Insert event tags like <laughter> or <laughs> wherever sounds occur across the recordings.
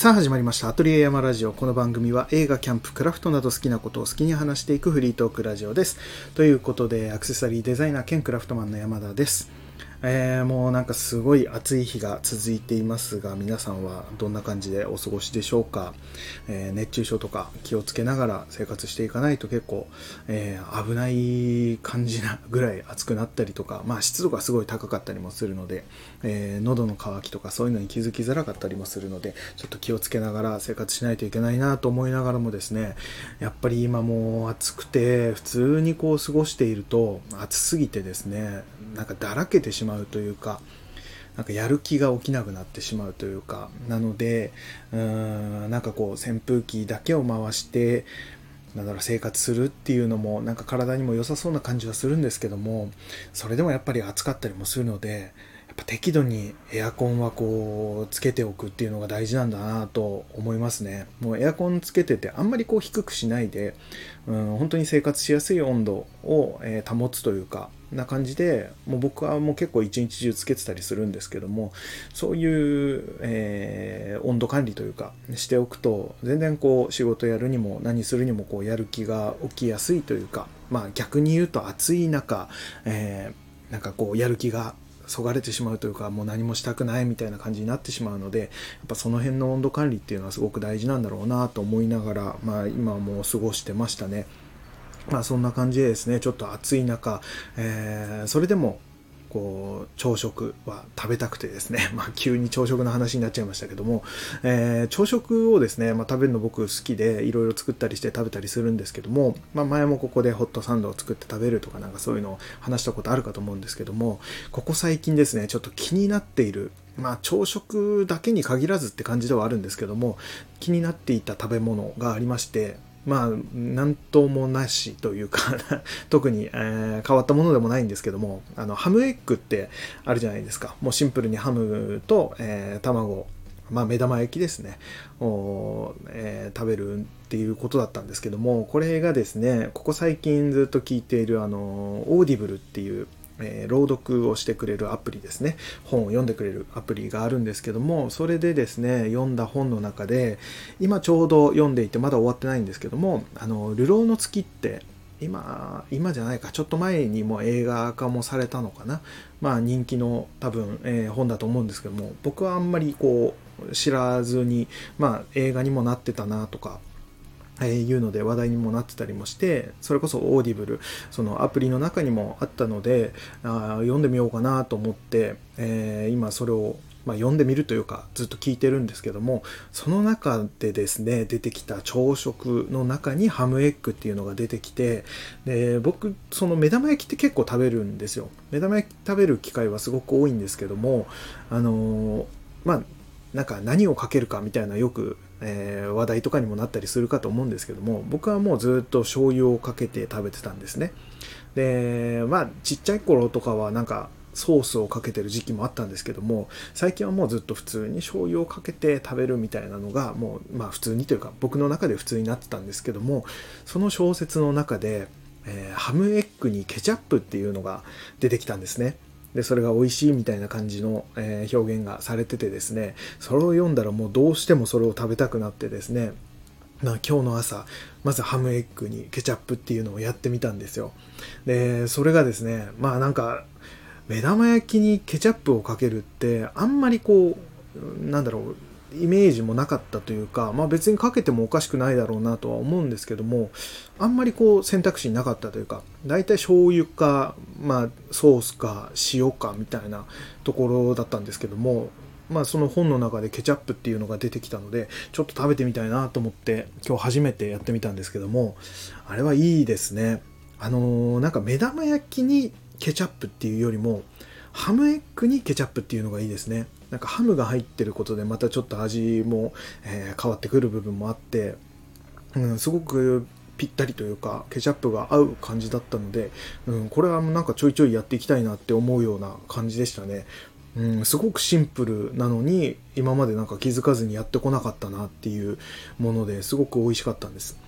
さあ始まりました。アトリエ山ラジオ。この番組は映画、キャンプ、クラフトなど好きなことを好きに話していくフリートークラジオです。ということで、アクセサリーデザイナー兼クラフトマンの山田です。えー、もうなんかすごい暑い日が続いていますが、皆さんはどんな感じでお過ごしでしょうか、えー、熱中症とか気をつけながら生活していかないと結構、えー、危ない感じなぐらい暑くなったりとか、まあ湿度がすごい高かったりもするので、え喉の渇きとかそういうのに気づきづらかったりもするので、ちょっと気をつけながら生活しないといけないなと思いながらもですね、やっぱり今もう暑くて普通にこう過ごしていると暑すぎてですね、なんかだらけてしまうというか、なんかやる気が起きなくなってしまうというか、なので、うーん、なんかこう扇風機だけを回して、なんだろう生活するっていうのもなんか体にも良さそうな感じはするんですけどもそれでもやっぱり暑かったりもするのでやっぱ適度にエアコンはこうつけておくっていうのが大事なんだなと思いますね。もうエアコンつけててあんまりこう低くしないで、うん、本当に生活しやすい温度を、え、保つというかな感じでもう僕はもう結構一日中つけてたりするんですけどもそういう、えー、温度管理というかしておくと全然こう仕事やるにも何するにもこうやる気が起きやすいというかまあ逆に言うと暑い中、えー、なんかこうやる気がそがれてしまうというかもう何もしたくないみたいな感じになってしまうのでやっぱその辺の温度管理っていうのはすごく大事なんだろうなと思いながら、まあ、今も過ごしてましたね。まあそんな感じでですねちょっと暑い中、えー、それでもこう、朝食は食べたくてですね、<laughs> まあ急に朝食の話になっちゃいましたけども、えー、朝食をですね、まあ食べるの僕好きでいろいろ作ったりして食べたりするんですけども、まあ前もここでホットサンドを作って食べるとかなんかそういうのを話したことあるかと思うんですけども、ここ最近ですね、ちょっと気になっている、まあ朝食だけに限らずって感じではあるんですけども、気になっていた食べ物がありまして、まあ、なんともなしというか <laughs> 特に、えー、変わったものでもないんですけども、あの、ハムエッグってあるじゃないですか。もうシンプルにハムと、えー、卵、まあ、目玉焼きですね、を、えー、食べるっていうことだったんですけども、これがですね、ここ最近ずっと聞いている、あの、オーディブルっていう、えー、朗読をしてくれるアプリですね。本を読んでくれるアプリがあるんですけどもそれでですね読んだ本の中で今ちょうど読んでいてまだ終わってないんですけども「あの流浪の月」って今今じゃないかちょっと前にも映画化もされたのかな。まあ人気の多分、えー、本だと思うんですけども僕はあんまりこう知らずにまあ映画にもなってたなとかえいうので話題にもなってたりもしてそれこそオーディブルそのアプリの中にもあったのであ読んでみようかなと思って、えー、今それをまあ、読んでみるというかずっと聞いてるんですけどもその中でですね出てきた朝食の中にハムエッグっていうのが出てきてで僕その目玉焼きって結構食べるんですよ。目玉焼き食べる機会はすごく多いんですけどもあのー、まあなんか何をかけるかみたいなよくえー、話題とかにもなったりするかと思うんですけども僕はもうずっと醤油をかけて食べてたんですね。でまあちっちゃい頃とかはなんかソースをかけてる時期もあったんですけども最近はもうずっと普通に醤油をかけて食べるみたいなのがもうまあ普通にというか僕の中で普通になってたんですけどもその小説の中で、えー、ハムエッグにケチャップっていうのが出てきたんですね。でそれが美味しいみたいな感じの、えー、表現がされててですねそれを読んだらもうどうしてもそれを食べたくなってですねま、今日の朝まずハムエッグにケチャップっていうのをやってみたんですよ。でそれがですねまあなんか目玉焼きにケチャップをかけるってあんまりこうなんだろうイメージもなかったというか、まあ、別にかけてもおかしくないだろうなとは思うんですけどもあんまりこう選択肢なかったというか大体醤油か、まあ、ソースか塩かみたいなところだったんですけども、まあ、その本の中でケチャップっていうのが出てきたのでちょっと食べてみたいなと思って今日初めてやってみたんですけどもあれはいいですね。あのー、なんか目玉焼きにケチャップっていうよりもハムエッグにケチャップっていうのがいいですね。なんかハムが入ってることでまたちょっと味も、えー、変わってくる部分もあって、うん、すごくぴったりというかケチャップが合う感じだったので、うん、これはなんかちょいちょいやっていきたいなって思うような感じでしたね。うん、すごくシンプルなのに今までなんか気づかずにやってこなかったなっていうものですごく美味しかったんです。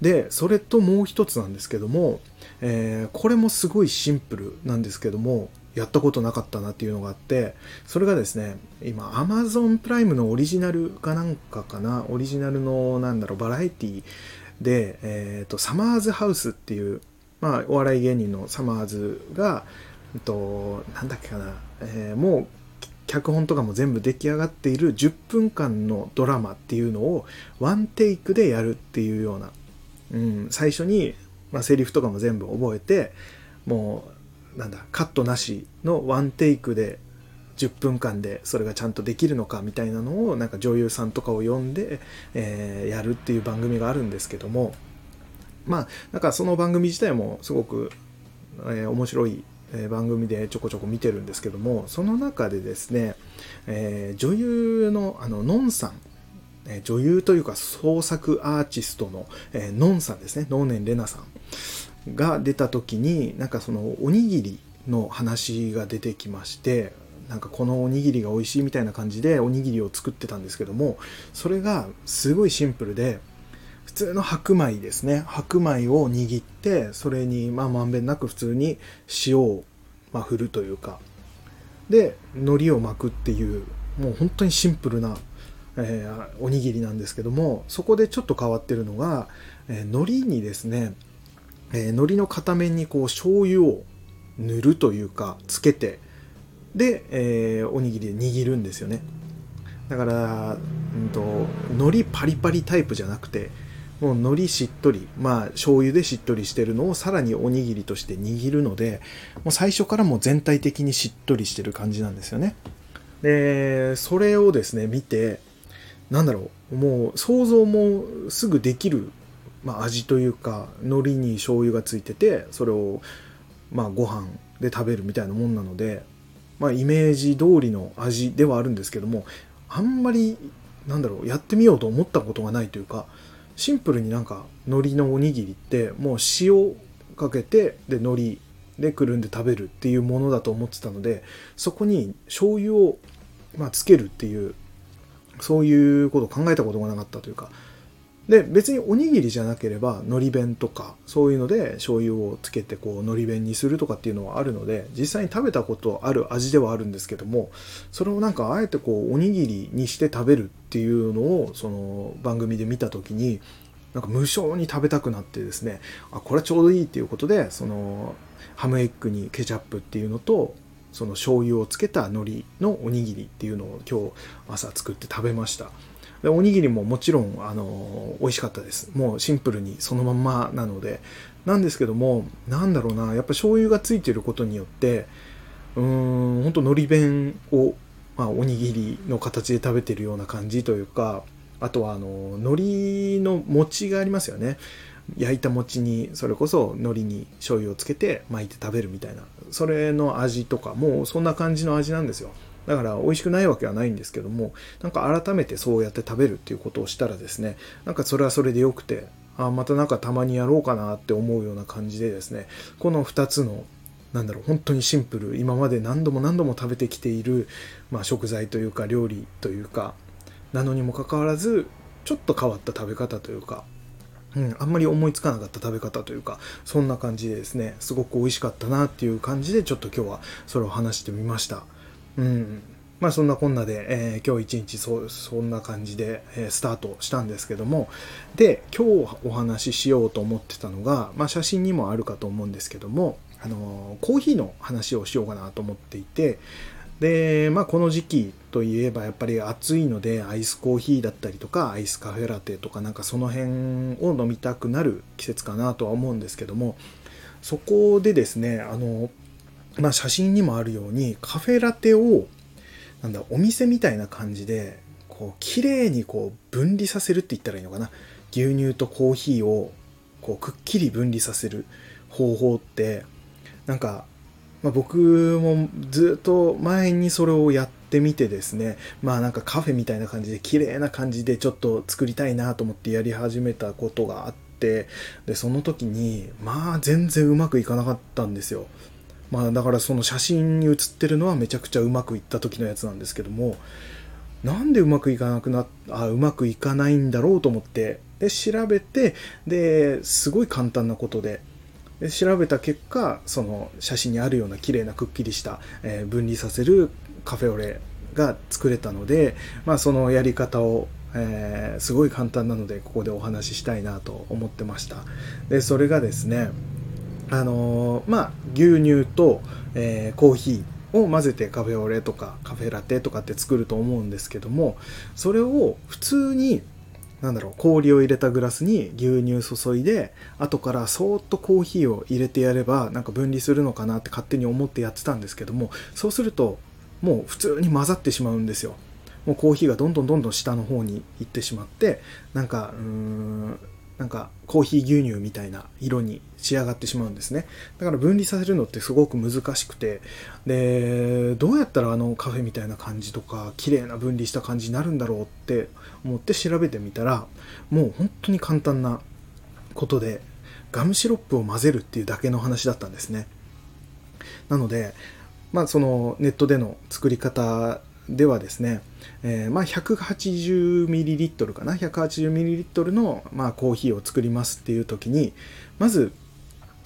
でそれともう一つなんですけども、えー、これもすごいシンプルなんですけどもやったことなかったなっていうのがあってそれがですね今 Amazon プライムのオリジナルかなんかかなオリジナルのなんだろうバラエティで、えーと、サマーズハウスっていう、まあ、お笑い芸人のサマーズが、えっと、なんだっけかな、えー、もう脚本とかも全部出来上がっている10分間のドラマっていうのをワンテイクでやるっていうような、うん、最初に、まあ、セリフとかも全部覚えてもうなんだカットなしのワンテイクで10分間でそれがちゃんとできるのかみたいなのをなんか女優さんとかを呼んで、えー、やるっていう番組があるんですけどもまあなんかその番組自体もすごく、えー、面白い番組でちょこちょこ見てるんですけどもその中でですね、えー、女優のあののんさん女優というか創作アーティストの、えー、のんさんですね能年玲奈さん。が出た時になんかそのおにぎりの話が出てきましてなんかこのおにぎりが美味しいみたいな感じでおにぎりを作ってたんですけどもそれがすごいシンプルで普通の白米ですね。白米を握ってそれにまあんべんなく普通に塩をま振るというか。で海苔を巻くっていうもう本当にシンプルな、えー、おにぎりなんですけどもそこでちょっと変わってるのが、えー、海苔にですね、えー、海苔の片面にこう醤油を塗るというかつけてで、えー、おにぎりで握るんですよね。だから、うんと、海苔パリパリタイプじゃなくてもう海苔しっとりまあ醤油でしっとりしてるのをさらにおにぎりとして握るのでもう最初からもう全体的にしっとりしてる感じなんですよね。でそれをですね見てなんだろうもう想像もすぐできる、まあ、味というか海苔に醤油がついててそれをまあご飯で食べるみたいなもんなのでまあ、イメージ通りの味ではあるんですけどもあんまりなんだろうやってみようと思ったことがないというかシンプルになんか海苔のおにぎりってもう塩かけてで海苔でくるんで食べるっていうものだと思ってたのでそこに醤油を、まあ、つけるっていうそういうことを考えたことがなかったというかで別におにぎりじゃなければのり弁とかそういうので醤油をつけてこうのり弁にするとかっていうのはあるので実際に食べたことある味ではあるんですけどもそれをなんかあえてこうおにぎりにして食べるっていうのをその番組で見た時になんか無性に食べたくなってですねあこれはちょうどいいっていうことでそのハムエッグにケチャップっていうのとその醤油をつけた海苔のおにぎりっていうのを今日朝作って食べました。でおにぎりももちろんあの美味しかったです。もうシンプルにそのまんまなので。なんですけどもなんだろうなやっぱ醤油がついてることによってうーん本当のり弁を、まあ、おにぎりの形で食べてるような感じというかあとはあの海苔の餅がありますよね。焼いた餅にそれこそ海苔に醤油をつけて巻いて食べるみたいな。それの味とかもうそんな感じの味なんですよ。だから美味しくないわけはないんですけどもなんか改めてそうやって食べるっていうことをしたらですねなんかそれはそれでよくてあまたなんかたまにやろうかなって思うような感じでですねこの2つのなんだろう本当にシンプル今まで何度も何度も食べてきている、まあ、食材というか料理というかなのにもかかわらずちょっと変わった食べ方というかうん、あんまり思いつかなかった食べ方というかそんな感じでですねすごく美味しかったなっていう感じでちょっと今日はそれを話してみました。うん。まあそんなこんなで、えー、今日一日そそんな感じで、えー、スタートしたんですけども、で、今日お話ししようと思ってたのが、まあ写真にもあるかと思うんですけども、あのー、コーヒーの話をしようかなと思っていて、で、まあこの時期といえばやっぱり暑いのでアイスコーヒーだったりとかアイスカフェラテとかなんかその辺を飲みたくなる季節かなとは思うんですけども、そこでですね、あの、まあ、写真にもあるようにカフェラテをなんだお店みたいな感じでこう綺麗にこう分離させるって言ったらいいのかな。牛乳とコーヒーをこうくっきり分離させる方法ってなんか、まあ、僕もずっと前にそれをやってみてですねまあなんかカフェみたいな感じで綺麗な感じでちょっと作りたいなと思ってやり始めたことがあってでその時にまあ全然うまくいかなかったんですよ。まあだからその写真に写ってるのはめちゃくちゃうまくいった時のやつなんですけどもなんでうまくいかなくなあうまくいかないんだろうと思ってで調べてですごい簡単なことでで調べた結果その写真にあるような綺麗なくっきりした、えー、分離させるカフェオレが作れたので、まあ、そのやり方をえー、すごい簡単なのでここでお話ししたいなと思ってました。でそれがですねあのー、まあ牛乳と、えー、コーヒーを混ぜてカフェオレとかカフェラテとかって作ると思うんですけどもそれを普通になんだろう氷を入れたグラスに牛乳注いで後からそーっとコーヒーを入れてやればなんか分離するのかなって勝手に思ってやってたんですけどもそうするともう普通に混ざってしまうんですよ。もうコーヒーがどんどんどんどん下の方に行ってしまってなんかうーんなんかコーヒー牛乳みたいな色に仕上がってしまうんですね。だから分離させるのってすごく難しくてでどうやったらあのカフェみたいな感じとか綺麗な分離した感じになるんだろうって思って調べてみたらもう本当に簡単なことでガムシロップを混ぜるっていうだけの話だったんですね。なのでまあそのネットでの作り方ではですね、えー、まあ 180ml かな？180ml の、まあ、コーヒーを作りますっていう時にまず、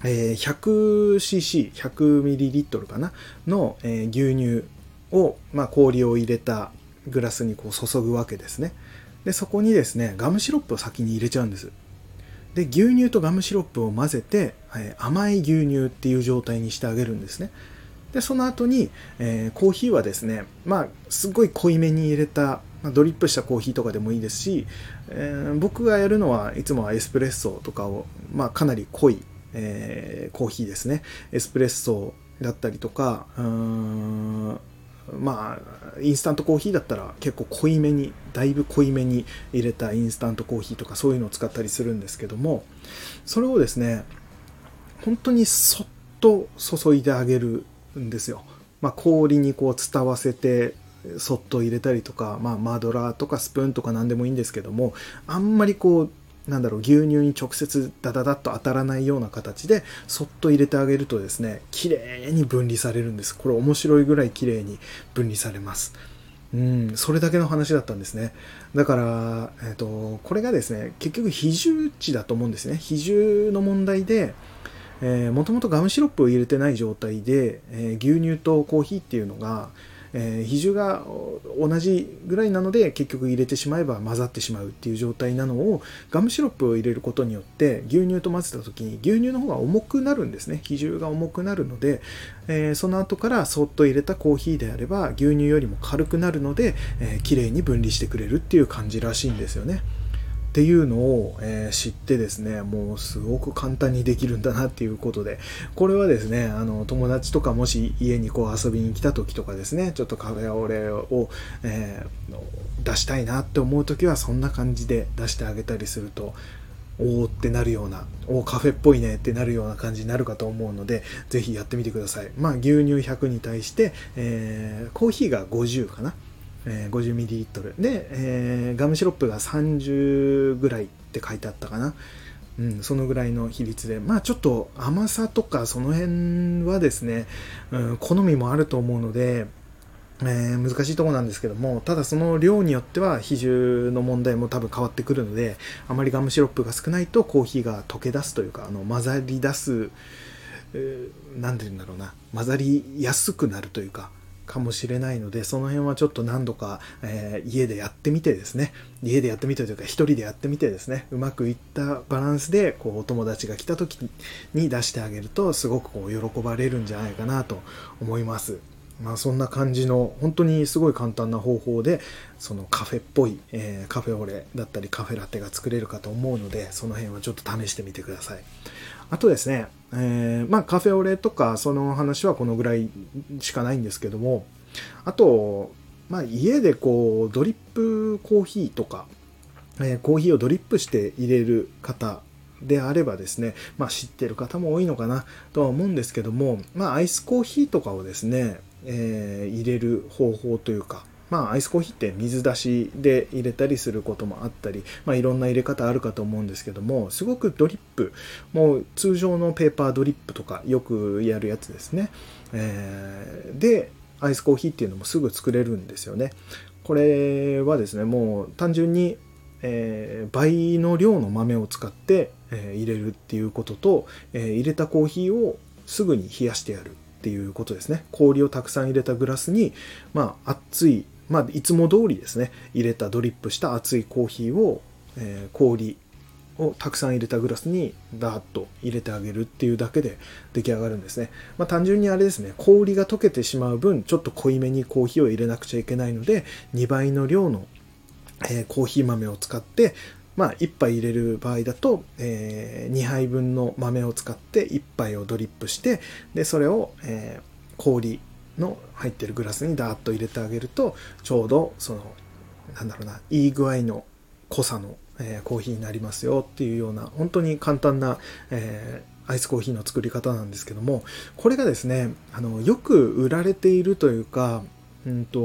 え、100cc100ml かな？の、え、牛乳を、まあ、氷を入れたグラスにこう注ぐわけですね。でそこにですねガムシロップを先に入れちゃうんです。で牛乳とガムシロップを混ぜて、えー、甘い牛乳っていう状態にしてあげるんですね。でその後に、えー、コーヒーはですねまあすごい濃いめに入れた、まあ、ドリップしたコーヒーとかでもいいですし、えー、僕がやるのはいつもはエスプレッソとかを、まあ、かなり濃い、えー、コーヒーですねエスプレッソだったりとかまあインスタントコーヒーだったら結構濃いめにだいぶ濃いめに入れたインスタントコーヒーとかそういうのを使ったりするんですけどもそれをですね本当にそっと注いであげるんですよ。まあ、氷にこう伝わせてそっと入れたりとか、まあ、マドラーとかスプーンとか何でもいいんですけどもあんまりこうなんだろう牛乳に直接ダダダッと当たらないような形でそっと入れてあげるとですね綺麗に分離されるんです。これ面白いぐらい綺麗に分離されます。うんそれだけの話だったんですね。だから、えーとこれがですね結局比重値だと思うんですね。比重の問題でもともとガムシロップを入れてない状態で、えー、牛乳とコーヒーっていうのが、えー、比重が同じぐらいなので結局入れてしまえば混ざってしまうっていう状態なのをガムシロップを入れることによって牛乳と混ぜた時に牛乳の方が重くなるんですね比重が重くなるので、えー、その後からそっと入れたコーヒーであれば牛乳よりも軽くなるので、えー、綺麗に分離してくれるっていう感じらしいんですよね。っていうのを、えー、知ってですね、もうすごく簡単にできるんだなっていうことで、これはですね、あの、友達とかもし家にこう遊びに来た時とかですね、ちょっとカフェオレを、えー、出したいなって思う時はそんな感じで出してあげたりすると、おおってなるような、おカフェっぽいねってなるような感じになるかと思うので、ぜひやってみてください。まあ、牛乳100に対して、えー、コーヒーが50かな。えー、50ml で、えー、ガムシロップが30ぐらいって書いてあったかな。うん、そのぐらいの比率で、まあちょっと甘さとかその辺はですね、うん、好みもあると思うので、えー、難しいとこなんですけども、ただその量によっては比重の問題も多分変わってくるので、あまりガムシロップが少ないとコーヒーが溶け出すというか、あの混ざり出す、えー、て言うんだろうな、混ざりやすくなるというか、かもしれないのでその辺はちょっと何度か、えー、家でやってみてですね家でやってみてというか一人でやってみてですねうまくいったバランスでこうお友達が来た時に出してあげるとすごくこう喜ばれるんじゃないかなと思います。まあそんな感じの本当にすごい簡単な方法でそのカフェっぽい、えー、カフェオレだったりカフェラテが作れるかと思うのでその辺はちょっと試してみてください。あとですね、えー、まあカフェオレとかその話はこのぐらいしかないんですけども、あと、まあ家でこうドリップコーヒーとか、えー、コーヒーをドリップして入れる方であればですね、まあ知ってる方も多いのかなとは思うんですけども、まあアイスコーヒーとかをですね、えー、入れる方法というか、まあ、アイスコーヒーって水出しで入れたりすることもあったり、まあ、いろんな入れ方あるかと思うんですけども、すごくドリップ、もう通常のペーパードリップとかよくやるやつですね。えー、で、アイスコーヒーっていうのもすぐ作れるんですよね。これはですね、もう単純に、えー、倍の量の豆を使って、えー、入れるっていうことと、えー、入れたコーヒーをすぐに冷やしてやるっていうことですね。氷をたくさん入れたグラスに、まあ、熱い、まあ、いつも通りですね、入れたドリップした熱いコーヒーを、え氷をたくさん入れたグラスにダーッと入れてあげるっていうだけで出来上がるんですね。まあ、単純にあれですね、氷が溶けてしまう分、ちょっと濃いめにコーヒーを入れなくちゃいけないので、2倍の量の、え、コーヒー豆を使って、まあ、1杯入れる場合だと、えー、2杯分の豆を使って1杯をドリップして、で、それを、えー、氷の入ってるグラスにダーッと入れてあげると、ちょうど、その、なんだろうな、いい具合の濃さのえー、コーヒーになりますよっていうような本当に簡単な、えー、アイスコーヒーの作り方なんですけどもこれがですねあのよく売られているというかうんと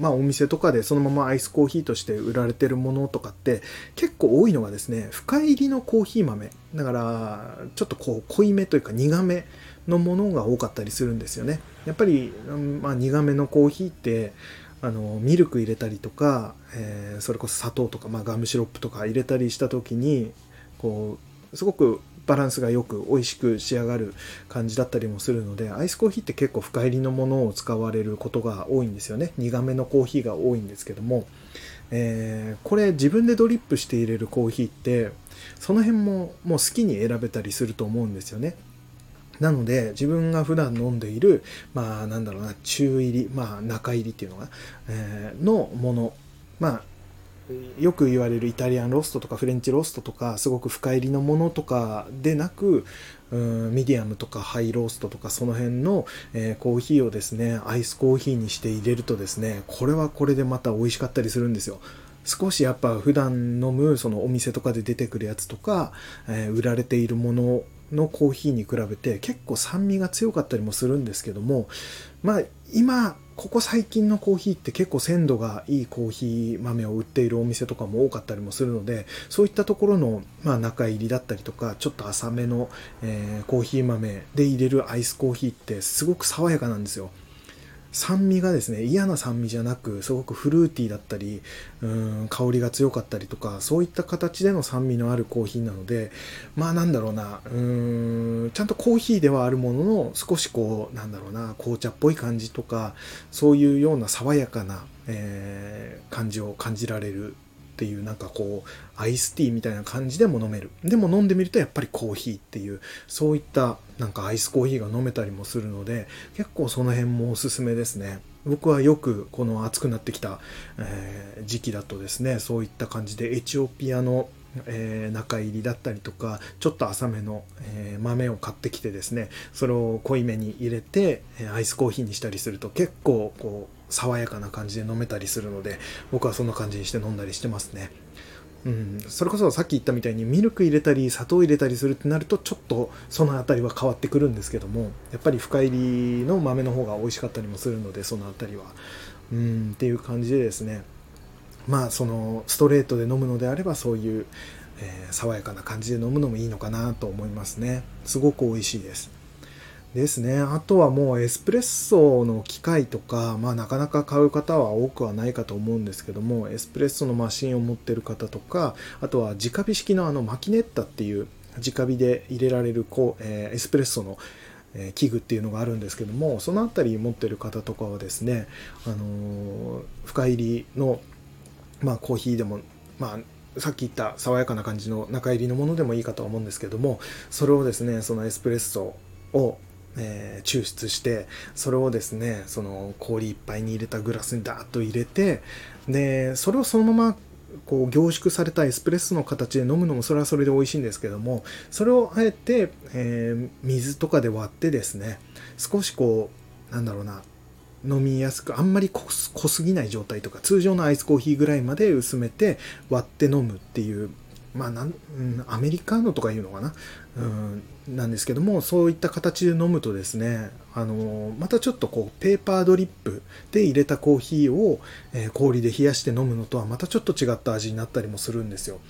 まあお店とかでそのままアイスコーヒーとして売られてるものとかって結構多いのがですね深入りのコーヒー豆。だからちょっとこう濃いめというか苦めのものが多かったりするんですよね。やっぱり、まあ、苦めのコーヒーってあのミルク入れたりとか、えー、それこそ砂糖とか、まあ、ガムシロップとか入れたりした時にこうすごくバランスがよく美味しく仕上がる感じだったりもするのでアイスコーヒーって結構深入りのものを使われることが多いんですよね。苦めのコーヒーが多いんですけども、えー、これ自分でドリップして入れるコーヒーってその辺ももう好きに選べたりすると思うんですよね。なので、自分が普段飲んでいる、まあ、なんだろうな、中入り、まあ、中入りっていうのが、えー、のもの、まあ、よく言われるイタリアンローストとかフレンチローストとかすごく深入りのものとかでなくうんミディアムとかハイローストとかその辺の、えー、コーヒーをですねアイスコーヒーにして入れるとですねこれはこれでまた美味しかったりするんですよ。少しやっぱ普段飲むそのお店とかで出てくるやつとか、えー、売られているもののコーヒーに比べて結構酸味が強かったりもするんですけどもまあ今ここ最近のコーヒーって結構鮮度がいいコーヒー豆を売っているお店とかも多かったりもするのでそういったところの、まあ、中入りだったりとかちょっと浅めの、えー、コーヒー豆で入れるアイスコーヒーってすごく爽やかなんですよ。酸味がですね嫌な酸味じゃなくすごくフルーティーだったりうん香りが強かったりとかそういった形での酸味のあるコーヒーなのでまあなんだろうなうんちゃんとコーヒーではあるものの少しこうなんだろうな紅茶っぽい感じとかそういうような爽やかな、えー、感じを感じられるっていうなんかこうアイスティーみたいな感じでも飲める。でも飲んでみるとやっぱりコーヒーっていうそういったなんかアイスコーヒーが飲めたりもするので結構その辺もおすすめですね。僕はよくこの暑くなってきた、えー、時期だとですねそういった感じでエチオピアのえー、中入りだったりとかちょっと浅めの、えー、豆を買ってきてですねそれを濃いめに入れてえアイスコーヒーにしたりすると結構こう爽やかな感じで飲めたりするので僕はそんな感じにして飲んだりしてますね。うん、それこそさっき言ったみたいにミルク入れたり砂糖入れたりするってなるとちょっとその辺りは変わってくるんですけどもやっぱり深入りの豆の方が美味しかったりもするのでその辺りは。うん。っていう感じでですね。まあそのストレートで飲むのであればそういう、えー、爽やかな感じで飲むのもいいのかなと思いますね。すごく美味しいです。ですね。あとはもうエスプレッソの機械とか、まあなかなか買う方は多くはないかと思うんですけども、エスプレッソのマシンを持ってる方とか、あとは直火式のあのマキネッタっていう直火で入れられるこう、えー、エスプレッソの器具っていうのがあるんですけども、そのあたり持ってる方とかはですね、あのー、深入りの、まあコーヒーでも、まあさっき言った爽やかな感じの中入りのものでもいいかとは思うんですけども、それをですね、そのエスプレッソをえー、抽出してそれをですねその氷いっぱいに入れたグラスにダーッと入れてでそれをそのままこう凝縮されたエスプレッソの形で飲むのもそれはそれで美味しいんですけどもそれをあえて、えー、水とかで割ってですね少しこうなんだろうな飲みやすくあんまり濃すぎない状態とか通常のアイスコーヒーぐらいまで薄めて割って飲むっていうまあなん、うん、アメリカーノとかいうのかな、うん、なんですけどもそういった形で飲むとですねあのまたちょっとこうペーパードリップで入れたコーヒーを、えー、氷で冷やして飲むのとはまたちょっと違った味になったりもするんですよ。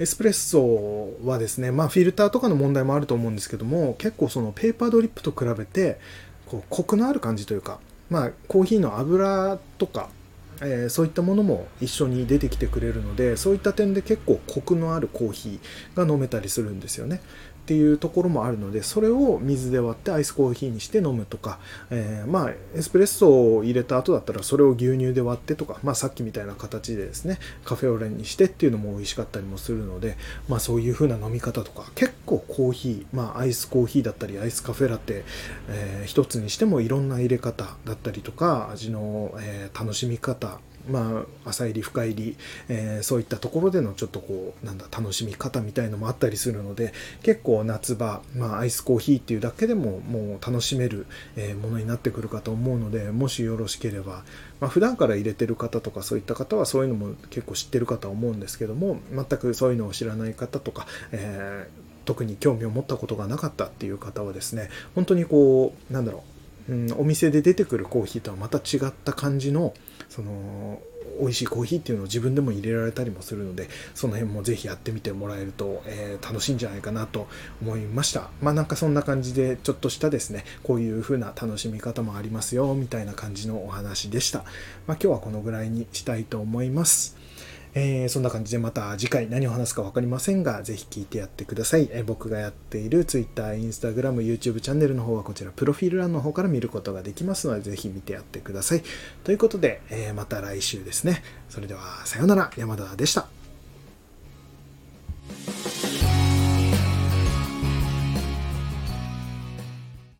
エスプレッソはですね、まあフィルターとかの問題もあると思うんですけども、結構そのペーパードリップと比べて、こうコクのある感じというか、まあコーヒーの油とかえー、そういったものも一緒に出てきてくれるのでそういった点で結構コクのあるコーヒーが飲めたりするんですよね。っていうところもあるのでそれを水で割ってアイスコーヒーにして飲むとか、えー、まあエスプレッソを入れた後だったらそれを牛乳で割ってとか、まあ、さっきみたいな形でですねカフェオレにしてっていうのも美味しかったりもするので、まあ、そういう風な飲み方とか結構コーヒー、まあ、アイスコーヒーだったりアイスカフェラテ、えー、一つにしてもいろんな入れ方だったりとか味の、えー、楽しみ方まあ、浅入り深入り、えー、そういったところでのちょっとこうなんだ楽しみ方みたいのもあったりするので結構夏場、まあ、アイスコーヒーっていうだけでももう楽しめる、えものになってくるかと思うのでもしよろしければ、まあ、普段から入れてる方とかそういった方はそういうのも結構知ってるかと思うんですけども全くそういうのを知らない方とか、えー特に興味を持ったことがなかったっていう方はですね本当にこうなんだろう、うん、お店で出てくるコーヒーとはまた違った感じのその美味しいコーヒーっていうのを自分でも入れられたりもするのでその辺もぜひやってみてもらえると、えー、楽しいんじゃないかなと思いました。まあなんかそんな感じでちょっとしたですねこういう風な楽しみ方もありますよみたいな感じのお話でした、まあ、今日はこのぐらいにしたいと思います。えー、そんな感じでまた次回何を話すか分かりませんが、ぜひ聞いてやってください。えー、僕がやっている Twitter、Instagram、YouTube チャンネルの方はこちら、プロフィール欄の方から見ることができますので、ぜひ見てやってください。ということで、えー、また来週ですね。それでは、さようなら、山田でした。